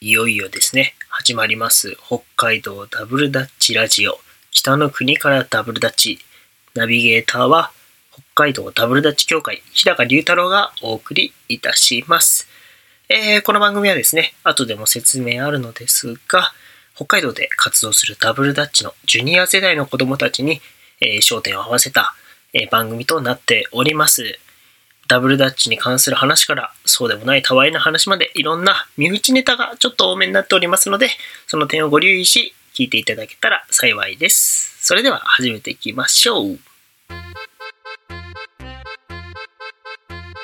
いよいよですね、始まります。北海道ダブルダッチラジオ。北の国からダブルダッチ。ナビゲーターは、北海道ダブルダッチ協会、日高隆太郎がお送りいたします。えーこの番組はですね、後でも説明あるのですが、北海道で活動するダブルダッチのジュニア世代の子供たちに、えー焦点を合わせた、えー番組となっております。ダブルダッチに関する話から、そうでもないたわいな話まで、いろんな身内ネタがちょっと多めになっておりますので、その点をご留意し、聞いていただけたら幸いです。それでは始めていきましょう。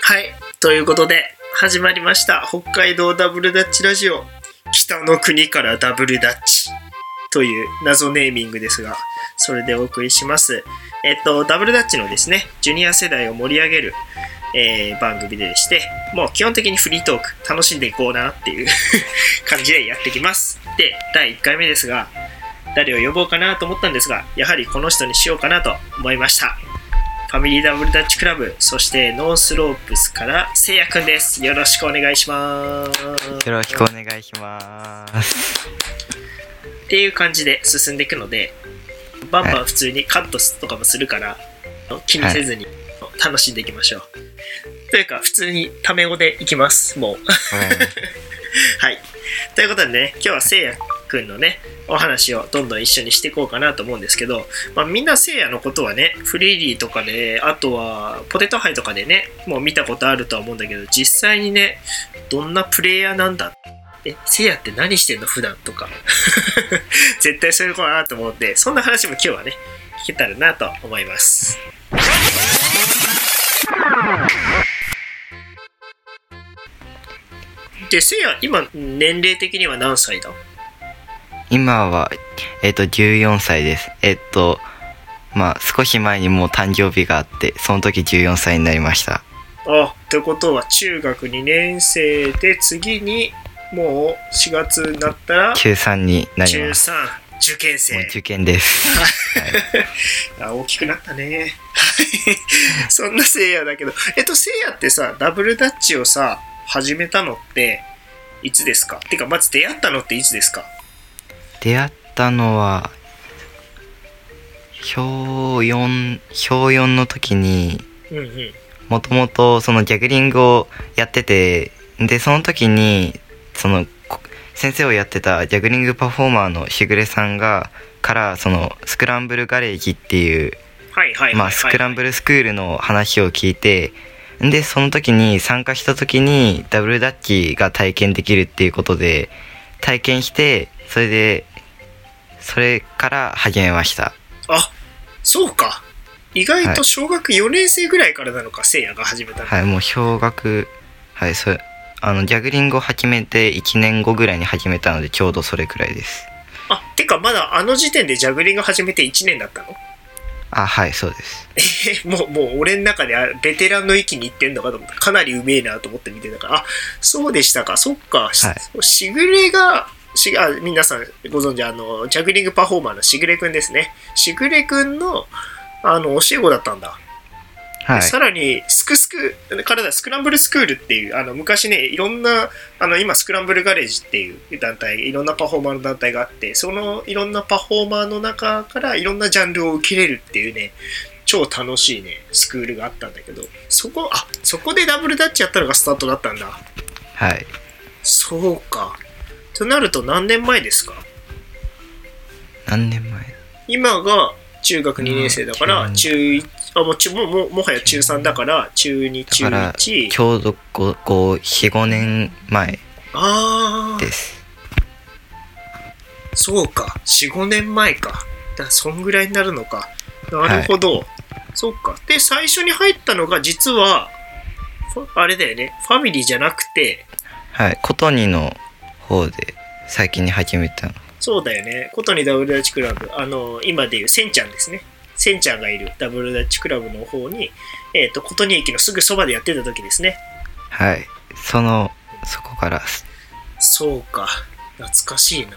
はい。ということで、始まりました。北海道ダブルダッチラジオ。北の国からダブルダッチ。という謎ネーミングですが、それでお送りします。えっと、ダブルダッチのですね、ジュニア世代を盛り上げる、えー番組でして、もう基本的にフリートーク、楽しんでいこうなっていう 感じでやってきます。で、第1回目ですが、誰を呼ぼうかなと思ったんですが、やはりこの人にしようかなと思いました。ファミリーダブルダッチクラブ、そしてノースロープスからせいやくんです。よろしくお願いします。よろしくお願いします。っていう感じで進んでいくのでバンバン普通にカットとかもするから気にせずに楽しんでいきましょう、というか普通にタメ語でいきます。もう。はい。ということでね今日はせいやくんのねお話をどんどん一緒にしていこうかなと思うんですけど、まあ、みんなせいやのことはねフリーリーとかであとはポテトハイとかでねもう見たことあるとは思うんだけど実際にねどんなプレイヤーなんだ？えせいやって何してんの？普段とか。絶対そういう子だなと思ってそんな話も今日はね聞けたらなと思いますでせいや今年齢的には何歳だ？今は、えっ、と、14歳です。えっ、と、まあ、少し前にもう誕生日があって、その時14歳になりました。あってことは中学2年生で次にもう4月になったら中3になり中ます。3受験生。受験です。あ大きくなったね。はい。そんなせいやだけど。えっとせいやってさダブルダッチをさ始めたのっていつですか？てかまず出会ったのっていつですか？出会ったのは、小4、小4の時に、もともとそのジャグリングをやってて、で、その時に、その、こ先生をやってたジャグリングパフォーマーのしぐれさんが、から、その、スクランブルガレージっていう、スクランブルスクールの話を聞いて、で、その時に参加した時にダブルダッチが体験できるっていうことで、体験して、それで、それから始めました。あそうか。意外と小学4年生ぐらいからなのか、せいやが始めたの、はい、もう小学、はい、それ、あの、ジャグリングを始めて1年後ぐらいに始めたので、ちょうどそれくらいです。あてかまだあの時点でジャグリング始めて1年だったの？あ、はい、そうです。えもうもう俺の中であベテランの域に行ってんのかと思った。かなりうめえなと思って見てたから。あそうでしたか。そっか、しはい。しぐれがしあ皆さんご存知あのジャグリングパフォーマーのしぐれくんですね。しぐれくんのあの教え子だったんだ、はい。さらにスクスク体スクランブルスクールっていうあの昔ねいろんなあの今スクランブルガレージっていう団体いろんなパフォーマーの団体があってそのいろんなパフォーマーの中からいろんなジャンルを受けれるっていうね超楽しいねスクールがあったんだけどそこあそこでダブルダッチやったのがスタートだったんだ。はい。そうか。となると何年前ですか？何年前？今が中学2年生だからうん中1あもうちもうもうもはや中3だから中2中だから、1ちょうど5、5 4、5年前です。そうか、4、5年前か。だそんぐらいになるのか。なるほど。そっか。で、最初に入ったのが、実は、あれだよね、ファミリーじゃなくて、はい。ことにの方で最近に始めたの。そうだよね、ことにダブルダッチクラブ、あの、今でいうセンちゃんですね。センちゃんがいるダブルダッチクラブの方に、えっ、と、ことに駅のすぐそばでやってた時ですね。はい。その、そこからす、そうか、懐かしいな。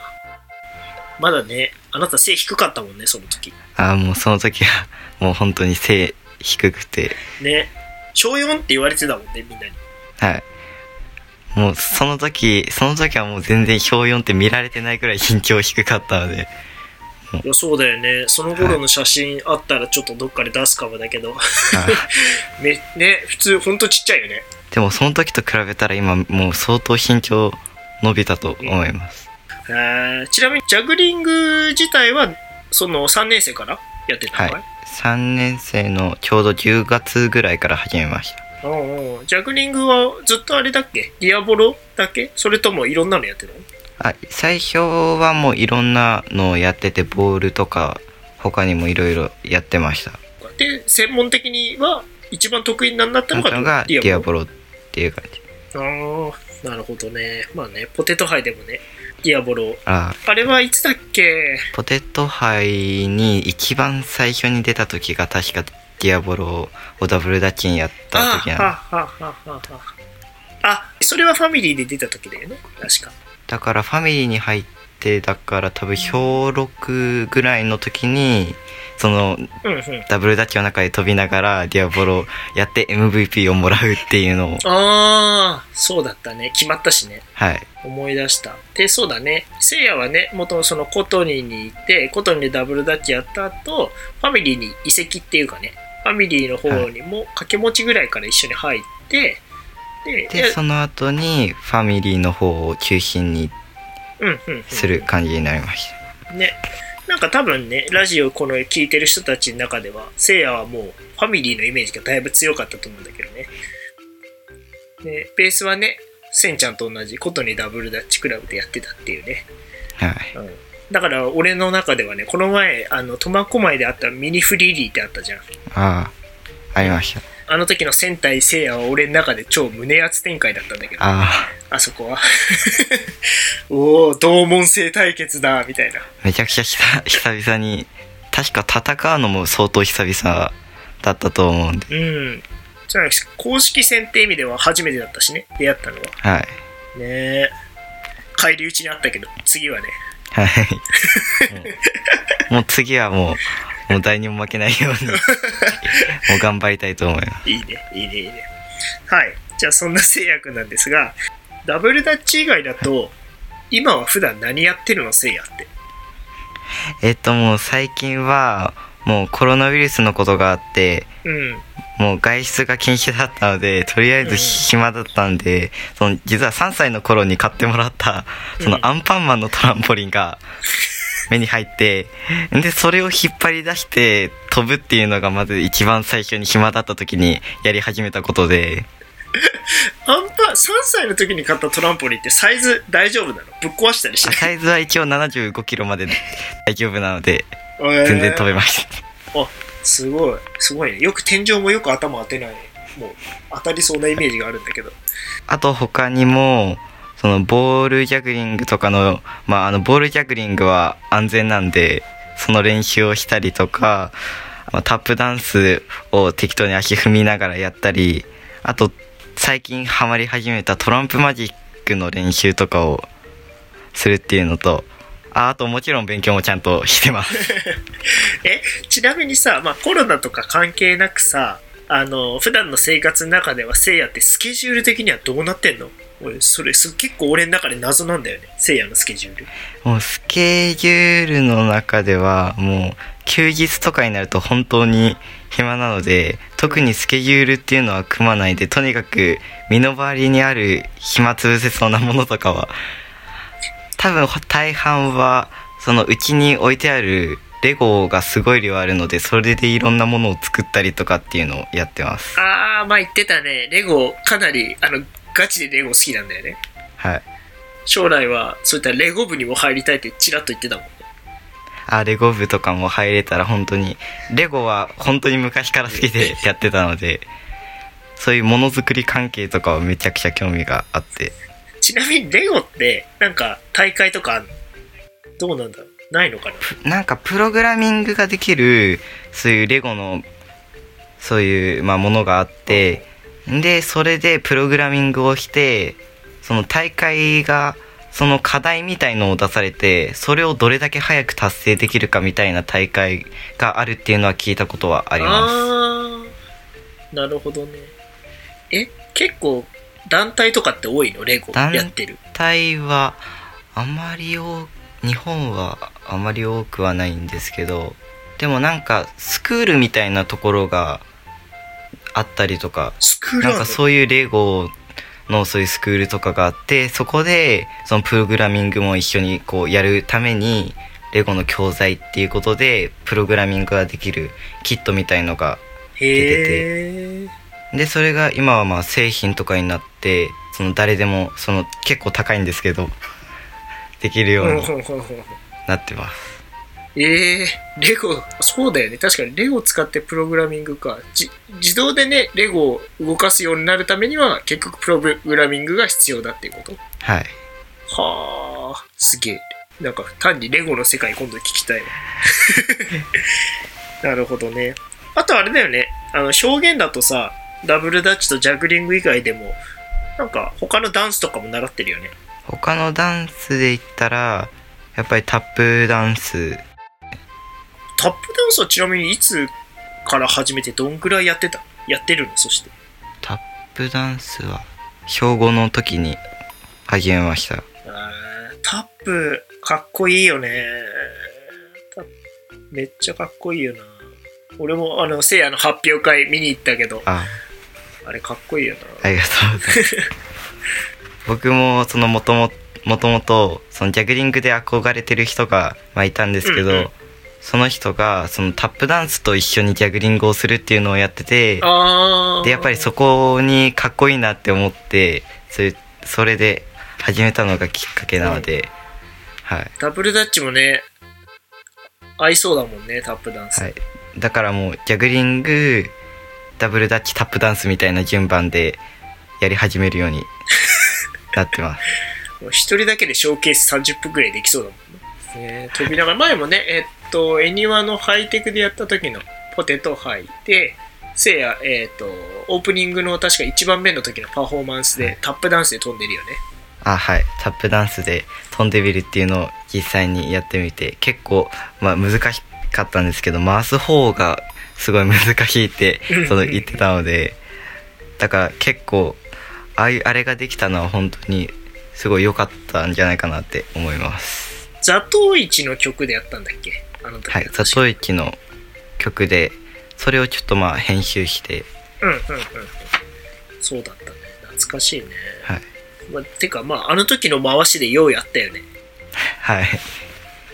まだね、あなた背低かったもんね、その時。ああ、もうその時は、もう本当に背低くて、ね。小4って言われてたもんね、みんなに。はい。もうその時その時はもう全然表4って見られてないくらい緊張低かったのでいやそうだよね。その頃の写真あったらちょっとどっかで出すかもだけど。あ めね普通ほんとちっちゃいよね。でもその時と比べたら今もう相当身長伸びたと思います。えー。ちなみにジャグリング自体はその3年生からやってたのかい、3年生のちょうど10月ぐらいから始めました。おうおう。ジャグリングはずっとあれだっけ？ディアボロだけ？それともいろんなのやってたの？あ最初はもういろんなのをやっててボールとか他にもいろいろやってました。で専門的には一番得意になったのがディアボロ。ロっていう感じ。ああなるほどね。まあねポテトハイでもねディアボロ。ああれはいつだっけ？ポテトハイに一番最初に出た時が確かディアボロをダブルダッチにやった時なのああそれはファミリーで出た時だよね。確かだからファミリーに入ってだから多分小6ぐらいの時にそのダブルダッチの中で飛びながらディアボロやって MVP をもらうっていうのを。ああそうだったね。決まったしね。はい。思い出した。でそうだね。せいやはね元々そのコトニーに行ってコトニーでダブルダッチやった後ファミリーに移籍っていうかねファミリーの方にも掛け持ちぐらいから一緒に入ってででその後にファミリーの方を中心にうんうんうん。する感じになりました。ね。なんか多分ねラジオこの聞いてる人たちの中ではせいやはもうファミリーのイメージがだいぶ強かったと思うんだけどね。でベースはねせんちゃんと同じコトニーダブルダッチクラブでやってたっていうね。はい。うん。だから俺の中ではねこの前あの苫小牧であったミニフリリーってあったじゃん。ああありましたあの時の戦隊聖夜は俺の中で超胸熱展開だったんだけど。ああそこは。おお同門性対決だみたいな。あめちゃくちゃ久久々に確か戦うのも相当久々だったと思うんで。うん。じゃあ公式戦って意味では初めてだったしね出会ったのは。はい。ねえ。返り討ちにあったけど次はね。はい。もう次はもう もう誰にも負けないように もう頑張りたいと思います。いいねいいねいいね。はいじゃあそんな聖夜くんなんですがダブルダッチ以外だと今は普段何やってるの聖夜って？えっともう最近はもうコロナウイルスのことがあってうん。もう外出が禁止だったのでとりあえず暇だったんで、その実は3歳の頃に買ってもらったそのうん。アンパンマンのトランポリンが目に入ってでそれを引っ張り出して飛ぶっていうのがまず一番最初に暇だった時にやり始めたことで。アンパン3歳の時に買ったトランポリンってサイズ大丈夫なの？ぶっ壊したりしない？サイズは一応75キロまで大丈夫なので全全然飛べました、あすごい。すごいね。よく天井もよく頭当てない。もう当たりそうなイメージがあるんだけど。あと他にもそのボールジャグリングとかの,、まあ、あのボールジャグリングは安全なんでその練習をしたりとかまタップダンスを適当に足踏みながらやったりあと最近ハマり始めたトランプマジックの練習とかをするっていうのとああともちろん勉強もちゃんとしてます。えちなみにさ、まあ、コロナとか関係なくさあの普段の生活の中ではせいやってスケジュール的にはどうなってんの？俺それす結構俺の中で謎なんだよね。せいやのスケジュール。もうスケジュールの中ではもう休日とかになると本当に暇なので特にスケジュールっていうのは組まないでとにかく身の回りにある暇つぶせそうなものとかは多分大半はそのうちに置いてあるレゴがすごい量あるのでそれでいろんなものを作ったりとかっていうのをやってます。ああまあ言ってたね。レゴかなりあのガチでレゴ好きなんだよね。はい。将来はそういったレゴ部にも入りたいってちらっと言ってたもん。ねあレゴ部とかも入れたら本当にレゴは本当に昔から好きでやってたのでそういうものづくり関係とかはめちゃくちゃ興味があって。ちなみにレゴってなんか大会とかあんの？どうなんだろう？ないのかな？なんかプログラミングができるそういうレゴのそういう、まあ、ものがあってでそれでプログラミングをしてその大会がその課題みたいのを出されてそれをどれだけ早く達成できるかみたいな大会があるっていうのは聞いたことはあります。なるほどね。え結構団体とかって多いの？レゴ団やってる。タイはあまり多日本はあまり多くはないんですけどでもなんかスクールみたいなところがあったりとかなんかそういうレゴのそういうスクールとかがあってそこでそのプログラミングも一緒にこうやるためにレゴの教材っていうことでプログラミングができるキットみたいのがへえ。でそれが今はまあ製品とかになってその誰でもその結構高いんですけど できるようになってますええレゴ、そうだよね。確かにレゴを使ってプログラミングか。じ自動でね、レゴを動かすようになるためには、結局プログラミングが必要だっていうことはいはあ、すげえ。なんか単にレゴの世界今度聞きたいわ。なるほどね。あとあれだよね。あの、表現だとさ、ダブルダッチとジャグリング以外でも、なんか他のダンスとかも習ってるよね。他のダンスで言ったらやっぱりタップダンスタップダンスはちなみにいつから始めてどんぐらいやってた？やってるの？そして。タップダンスは小5の時に始めましたタップ、かっこいいよね。めっちゃかっこいいよな。俺もあの、せいやの発表会見に行ったけど、ああれかっこいいよな。ありがとうございます 僕もそのもとももともとそのジャグリングで憧れてる人が、まあ、いたんですけど、うんうんその人がそのタップダンスと一緒にジャグリングをするっていうのをやっててでやっぱりそこにかっこいいなって思ってそれそれで始めたのがきっかけなので、はい、ダブルダッチもね、合いそうだもんね、タップダンス。はい、だからもうジャグリングダブルダッチタップダンスみたいな順番でやり始めるように なってます。もう一人だけでショーケース30分くらいできそうだもんね。ね飛びながら、前もね、えっと、エニワのハイテクでやった時のポテトハイで、せいや、えっと、オープニングの確か一番目の時のパフォーマンスでタップダンスで飛んでるよね。あはい。タップダンスで飛んでみるっていうのを実際にやってみて結構、まあ、難しかったんですけど回す方がすごい難しいってその言ってたのでだから結構ああいうあれができたのは本当にすごい良かったんじゃないかなって思います。ザトウイチの曲でやったんだっけ？あの時はいザトウイチの曲でそれをちょっとまあ編集してうんうんうんうん。そうだったね。懐かしいね。はいまあ、てか、まあ、あの時の回しでようやったよね。はい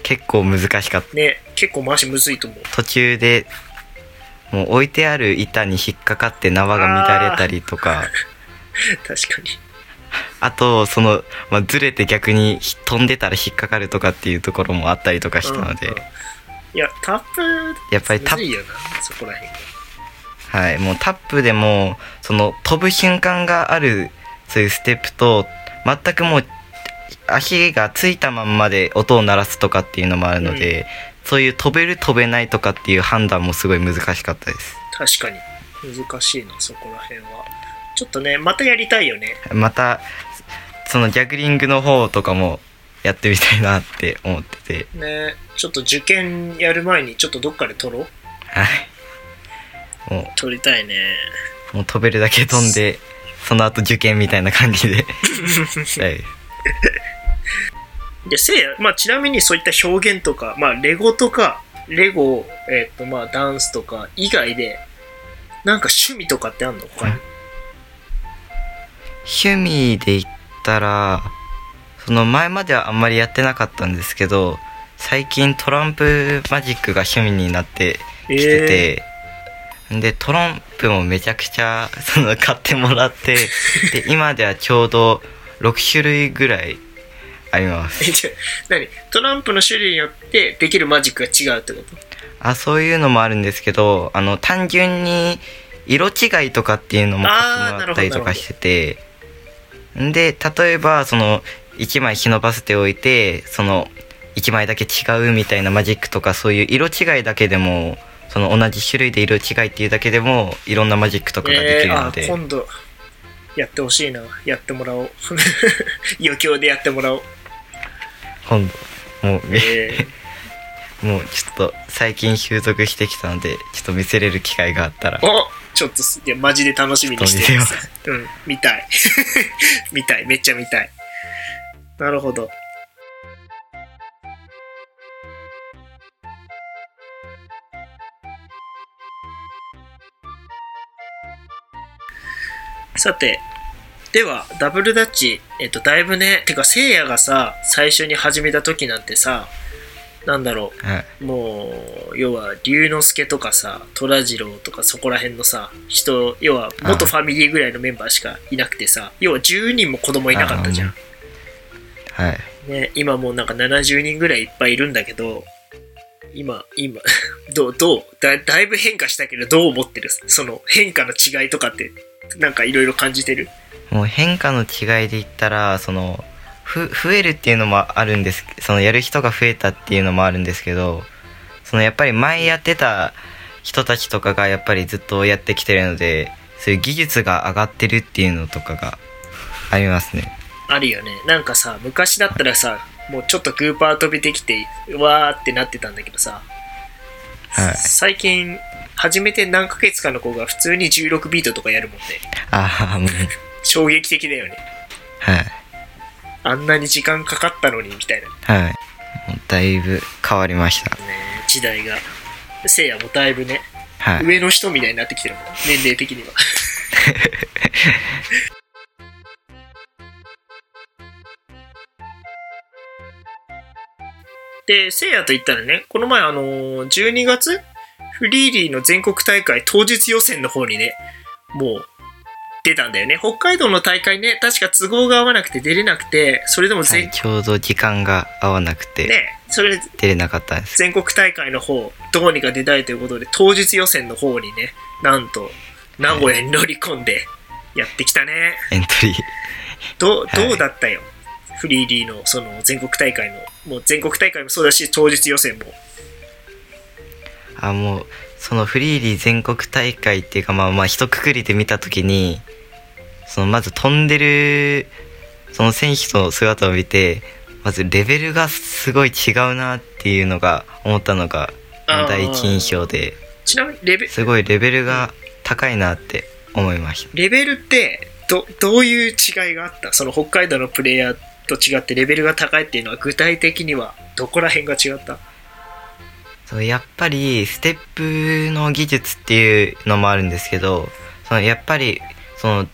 結構難しかったね、結構回しむずいと思う。途中でもう置いてある板に引っかかって縄が乱れたりとか確かに。あとその、まあ、ずれて逆に飛んでたら引っかかるとかっていうところもあったりとかしたので、うんうんいや、タップ、やっぱりタップそこら辺が。はいもうタップでもその飛ぶ瞬間があるそういうステップと全くもう足がついたまんまで音を鳴らすとかっていうのもあるので、そういう飛べる飛べないとかっていう判断もすごい難しかったです確かに。難しいな、そこら辺は。ちょっとね、またやりたいよね。またそのジャグリングの方とかもやってみたいなって思ってて。ね、ちょっと受験やる前に、ちょっとどっかで撮ろう。はい。も撮りたいね。うもう飛べるだけ飛んでその後受験みたいな感じで。はい。で、せいや、まあ、ちなみにそういった表現とか、まあ、レゴとか、レゴ、えっ、と、まあ、ダンスとか以外で、なんか趣味とかってあんの？他に。趣味で言ったらその前まではあんまりやってなかったんですけど最近トランプマジックが趣味になってきてて、でトランプもめちゃくちゃ その買ってもらってで 今ではちょうど6種類ぐらいあります。何？トランプの種類によってできるマジックが違うってこと？あそういうのもあるんですけどあの単純に色違いとかっていうのも買ってもらったりとかしててで例えばその1枚忍ばせておいてその1枚だけ違うみたいなマジックとかそういう色違いだけでもその同じ種類で色違いっていうだけでもいろんなマジックとかができるのえー今度やってほしいな。やってもらおう。余興でやってもらおう、今度。もう、えー。もうちょっと最近習得してきたのでちょっと見せれる機会があったら。おちょっとすいやマジで楽しみにしてるさうん見たい。見たい。めっちゃ見たいなるほど。さてではダブルダッチえっとだいぶねてかせいやがさ最初に始めた時なんてさなんだろう。はい。もう要は龍之介とかさ虎次郎とかそこら辺のさ人要は元ファミリーぐらいのメンバーしかいなくてさ要は10人も子供いなかったじゃん、はい。ね、今もうなんか70人ぐらいいっぱいいるんだけど今今 どうどうだだいぶ変化したけどどう思ってる？その変化の違いとかってなんかいろいろ感じてる？もう変化の違いで言ったらそのふ増えるっていうのもあるんですそのやる人が増えたっていうのもあるんですけどそのやっぱり前やってた人たちとかがやっぱりずっとやってきてるのでそういう技術が上がってるっていうのとかがありますねあるよね。なんかさ昔だったらさもうちょっとグーパー飛びてきてわーってなってたんだけどさはい。最近初めて何ヶ月かの子が普通に16ビートとかやるもんね。ああもう。衝撃的だよね。はい。あんなに時間かかったのにみたいな。はい。もうだいぶ変わりました。ね時代が。せいやもだいぶねはい。上の人みたいになってきてるもん。年齢的には でせいやと言ったらねこの前あのー12月？フリーリーの全国大会当日予選の方にねもう出たんだよね。北海道の大会ね確か都合が合わなくて出れなくてそれでもは全い、ちょうど時間が合わなくてねそれで出れなかったんです。全国大会の方どうにか出たいということで当日予選の方にねなんと名古屋に乗り込んでやってきたね。エントリー。どどうだったよ、フリーリーのその全国大会のもう全国大会もそうだし当日予選も。あもうそのフリーリー全国大会っていうかまあまあ一括りで見た時にそのまず飛んでるその選手の姿を見てまずレベルがすごい違うなっていうのが思ったのが第一印象で。ちなみにレベすごいレベルが高いなって思いました。レベルってどどういう違いがあった？その北海道のプレイヤーと違ってレベルが高いっていうのは具体的にはどこら辺が違った？そうやっぱりステップの技術っていうのもあるんですけどそのやっぱりその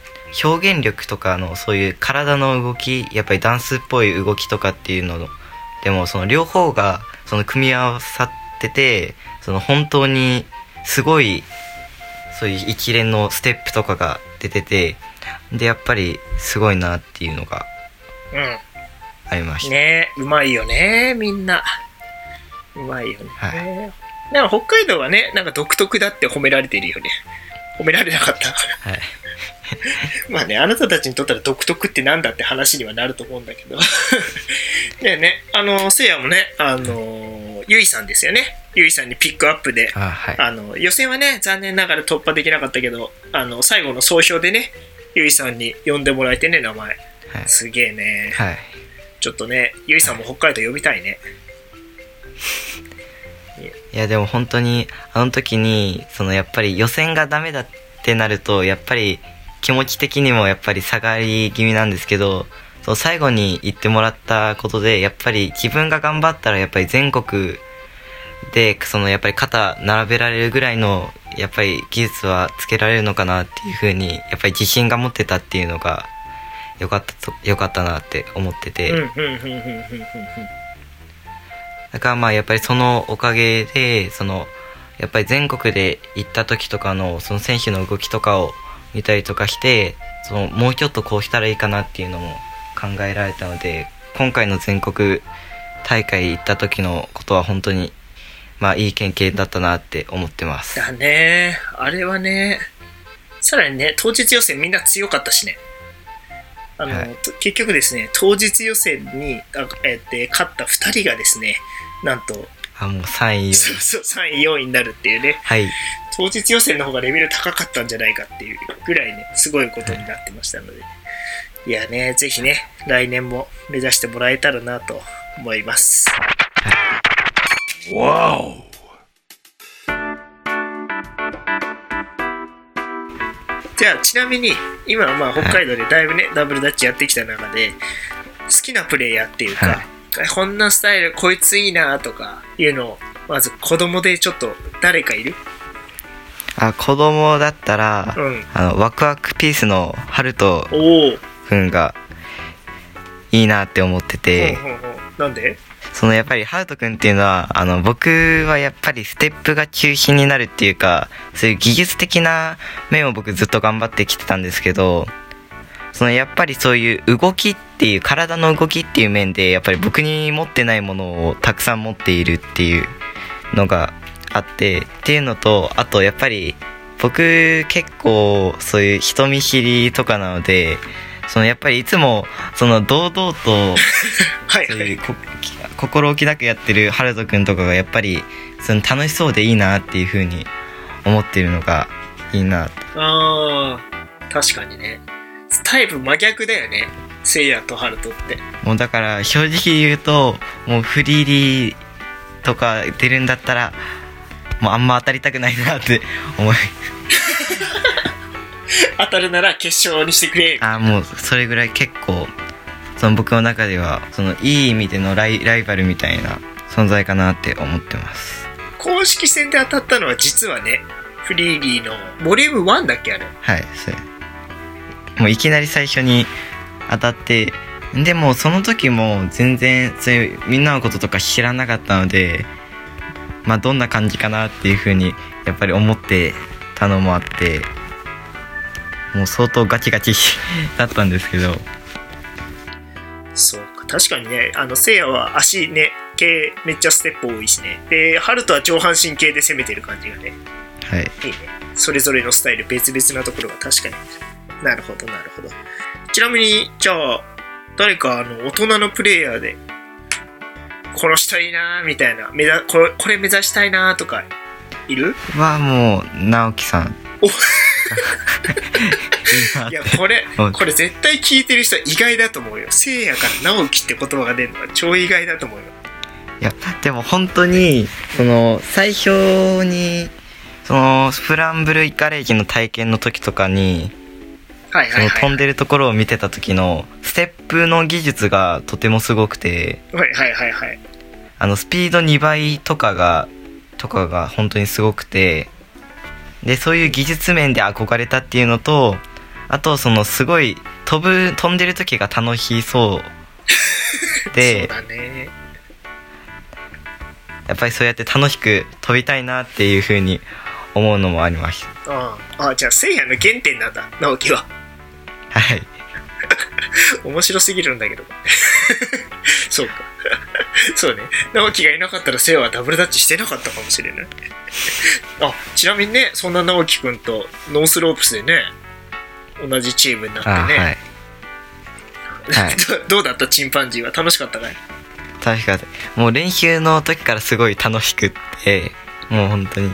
表現力とかのそういう体の動きやっぱりダンスっぽい動きとかっていうのでもその両方がその組み合わさっててその本当にすごいそういう一連のステップとかが出ててでやっぱりすごいなっていうのがうありました、んねうまいよねみんな。うまいよね、はい。なんか北海道はねなんか独特だって褒められてるよね。褒められなかった。はい。まあね、あなたたちにとったら独特ってなんだって話にはなると思うんだけど。でね、あの、せいやもね、あの、ゆいさんですよね。ゆいさんにピックアップで、あはい。あの、予選はね、残念ながら突破できなかったけど、あの、最後の総評でね、ゆいさんに呼んでもらえてね、名前。はいすげえね。はいちょっとね、ゆいさんも北海道呼びたいね。いやでも本当にあの時にそのやっぱり予選がダメだってなるとやっぱり気持ち的にもやっぱり下がり気味なんですけどその最後に言ってもらったことでやっぱり自分が頑張ったらやっぱり全国でそのやっぱり肩並べられるぐらいのやっぱり技術はつけられるのかなっていうふうにやっぱり自信が持ってたっていうのがよかったとよかったなって思ってて。だからまあやっぱりそのおかげでそのやっぱり全国で行った時とかのその選手の動きとかを見たりとかしてそのもうちょっとこうしたらいいかなっていうのも考えられたので今回の全国大会行った時のことは本当にまあいい経験だったなって思ってますだね。あれはね、さらにね、当日予選みんな強かったしね。あの、はい。と結局ですね、当日予選に、あえーで勝った2人がですね、なんと、あもう3位そうそう、3位、4位になるっていうね、はい。当日予選の方がレベル高かったんじゃないかっていうぐらいね、すごいことになってましたので、いやね、ぜひね、来年も目指してもらえたらなと思います。Wow. じゃあちなみに今はまあ北海道でだいぶね、ダブルダッチやってきた中で好きなプレイヤーっていうか、はい。こんなスタイルこいついいなとかいうのをまず子供でちょっと誰かいる？あ子供だったら、うん。あのワクワクピースのハルトおお、くんがいいなって思ってて、ほんほんほんなんで？そのやっぱりハルトくんっていうのはあの僕はやっぱりステップが中心になるっていうかそういう技術的な面を僕ずっと頑張ってきてたんですけどそのやっぱりそういう動きっていう体の動きっていう面でやっぱり僕に持ってないものをたくさん持っているっていうのがあってっていうのとあとやっぱり僕結構そういう人見知りとかなのでそのやっぱりいつもその堂々と はいはい。そういうこ心置きなくやってるハルトくんとかがやっぱりその楽しそうでいいなっていう風に思ってるのがいいなと。あー確かにね。タイプ真逆だよねせいやとハルトって。もうだから正直言うともうフリーリーとか出るんだったらもうあんま当たりたくないなって思い 当たるなら決勝にしてくれ。あーもうそれぐらい結構その僕の中ではそのいい意味でのライライバルみたいな存在かなって思ってます。公式戦で当たったのは実はねフリーリーのボリューム1だっけあれはいそれもういきなり最初に当たってでもその時も全然そういうみんなのこととか知らなかったのでまあどんな感じかなっていうふうにやっぱり思ってたのもあってもう相当ガチガチ だったんですけど。そうか。確かにねあのせいやは足ね系めっちゃステップ多いしね。でハルトは上半身系で攻めてる感じがね。はい。いいね。それぞれのスタイル別々なところが確かに。なるほどなるほど。ちなみにじゃあ誰かあの大人のプレイヤーでこの人いいなーみたいな目指これこれ目指したいなーとかいる？はもう直樹さん。おいやこれうん。これ絶対聞いてる人は意外だと思うよ。せいやから直樹って言葉が出るのは超意外だと思うよ。いやでも本当にその最初にそのフランブルイカレーキの体験の時とかにはいはいはいその飛んでるところを見てた時のステップの技術がとてもすごくてはいはいはいはい。あのスピード2倍とかがとかが本当にすごくてでそういう技術面で憧れたっていうのとあとそのすごい飛ぶ飛んでる時が楽しそう。そうね。やっぱりそうやって楽しく飛びたいなっていう風に思うのもあります。あああじゃあせいやの原点なんだ直樹は。はい 面白すぎるんだけど。そうか。そうね。直樹がいなかったらせいやはダブルダッチしてなかったかもしれない。あちなみにねそんな直樹くんとノースロープスでね同じチームになってあね、はい。はい。どどうだったチンパンジーは？楽しかったかい？楽しかった。もう練習の時からすごい楽しくってもう本当に。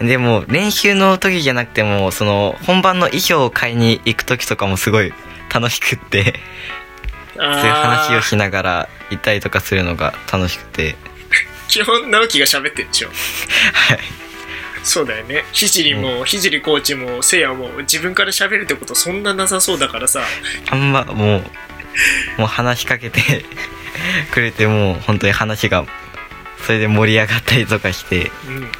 でも練習の時じゃなくてもその本番の衣装を買いに行く時とかもすごい楽しくってそういう話をしながら行ったりとかするのが楽しくて。基本直樹が喋ってるでしょ。はい。そうだよね。ひじりも、ひじりコーチもせいやも自分から喋るってことそんななさそうだからさ。あんまもうもう話しかけて くれてもう本当に話がそれで盛り上がったりとかして。うん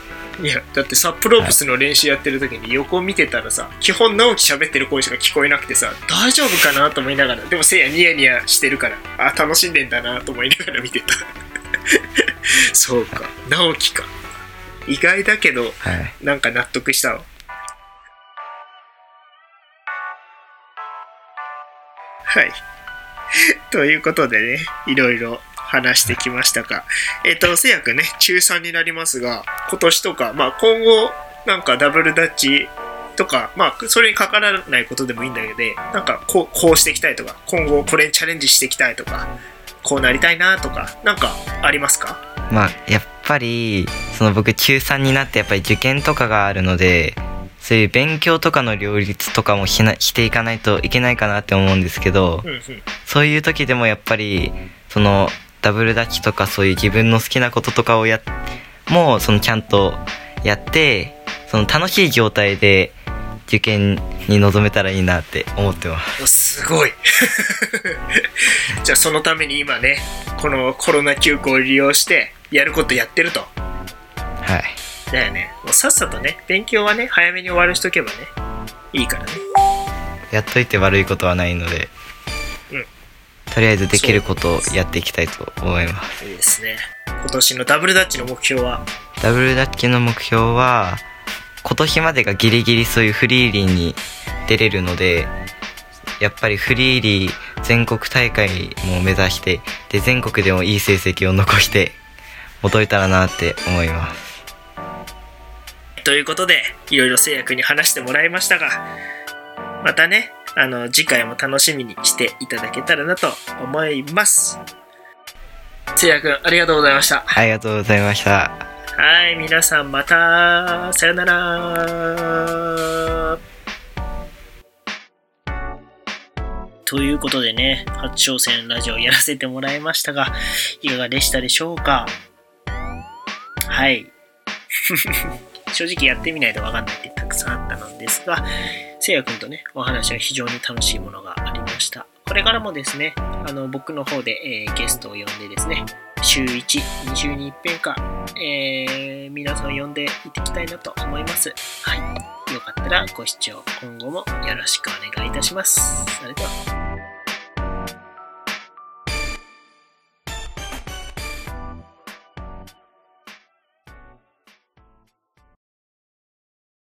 いやだってサップロープスの練習やってる時に横を見てたらさ基本直樹喋ってる声しか聞こえなくてさ大丈夫かなと思いながらでもせいやニヤニヤしてるからあ楽しんでんだなと思いながら見てた。そうか。直樹か。意外だけどはい。なんか納得したわ。はい。ということでねいろいろ話してきましたがえっ、とせいやくんね中3になりますが今年とかまあ今後なんかダブルダッチとかまあそれにかからないことでもいいんだけどなんかこうこうしていきたいとか今後これにチャレンジしていきたいとかこうなりたいなとかなんかありますか？まあやっぱりその僕中3になってやっぱり受験とかがあるのでそういう勉強とかの両立とかもしなしていかないといけないかなって思うんですけどうんうん。そういう時でもやっぱりそのダブルダッチとかそういう自分の好きなこととかをやっもうそのちゃんとやってその楽しい状態で受験に臨めたらいいなって思ってます。すごい。じゃあそのために今ねこのコロナ休校を利用してやることやってると。はい。だよね。もうさっさとね勉強はね早めに終わるしとけばねいいからね。やっといて悪いことはないので、うんとりあえずできることをやっていきたいと思います。いいですね。今年のダブルダッチの目標は？ダブルダッチの目標は今年までがギリギリそういうフリーリーに出れるのでやっぱりフリーリー全国大会も目指してで全国でもいい成績を残して戻れたらなって思いますということでいろいろせいやくんに話してもらいましたがまたねあの次回も楽しみにしていただけたらなと思います。せいやくんありがとうございました。ありがとうございました。はい皆さんまた。さよなら。ということでね初挑戦ラジオやらせてもらいましたがいかがでしたでしょうか？はい正直やってみないと分かんないってたくさんあったのですがせいやくんとねお話は非常に楽しいものがありましたこれからもですねあの僕の方で、えーゲストを呼んでですね週1、2週に一遍か、えー皆さん呼んでいってきたいなと思います。はい。よかったらご視聴今後もよろしくお願いいたします。それでは。